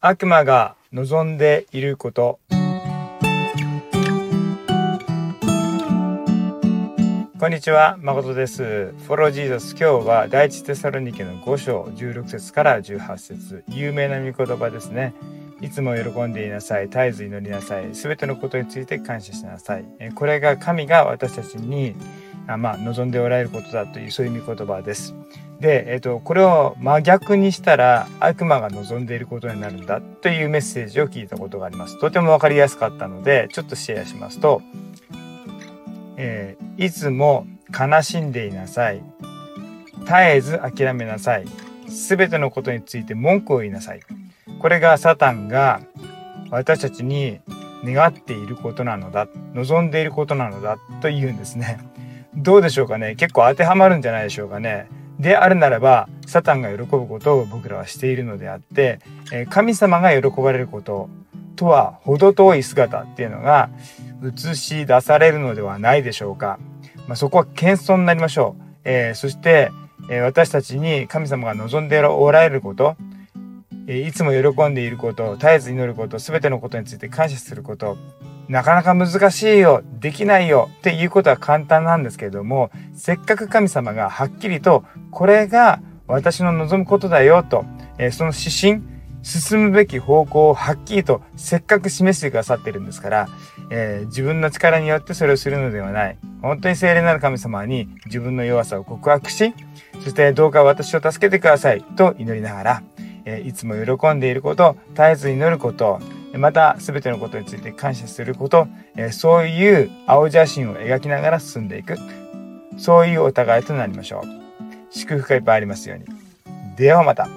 悪魔が望んでいることこんにちは、誠です。フォロージーザス今日は第一テサロニケの5章16節から18節有名な御言葉ですね。いつも喜んでいなさい。絶えず祈りなさい。すべてのことについて感謝しなさい。これが神が私たちにまあ、望んでおられることだというそういう御言葉です。で、えっと、これを真逆にしたら悪魔が望んでいることになるんだというメッセージを聞いたことがあります。とても分かりやすかったのでちょっとシェアしますと、えー、いつも悲しんでいなさい。絶えず諦めなさい。すべてのことについて文句を言いなさい。これがサタンが私たちに願っていることなのだ、望んでいることなのだというんですね。どうでしょうかね結構当てはまるんじゃないでしょうかね。であるならばサタンが喜ぶことを僕らはしているのであってえ神様が喜ばれることとは程遠い姿っていうのが映し出されるのではないでしょうか。まあ、そこは謙遜になりましょう。えー、そして、えー、私たちに神様が望んでおられること、えー、いつも喜んでいること絶えず祈ること全てのことについて感謝することなかなか難しいよ、できないよっていうことは簡単なんですけれども、せっかく神様がはっきりと、これが私の望むことだよと、え、その指針、進むべき方向をはっきりとせっかく示してくださってるんですから、えー、自分の力によってそれをするのではない。本当に聖霊なる神様に自分の弱さを告白し、そしてどうか私を助けてくださいと祈りながら、えー、いつも喜んでいること、絶えず祈ること、また全てのことについて感謝すること、えそういう青写真を描きながら進んでいく。そういうお互いとなりましょう。祝福がいっぱいありますように。ではまた。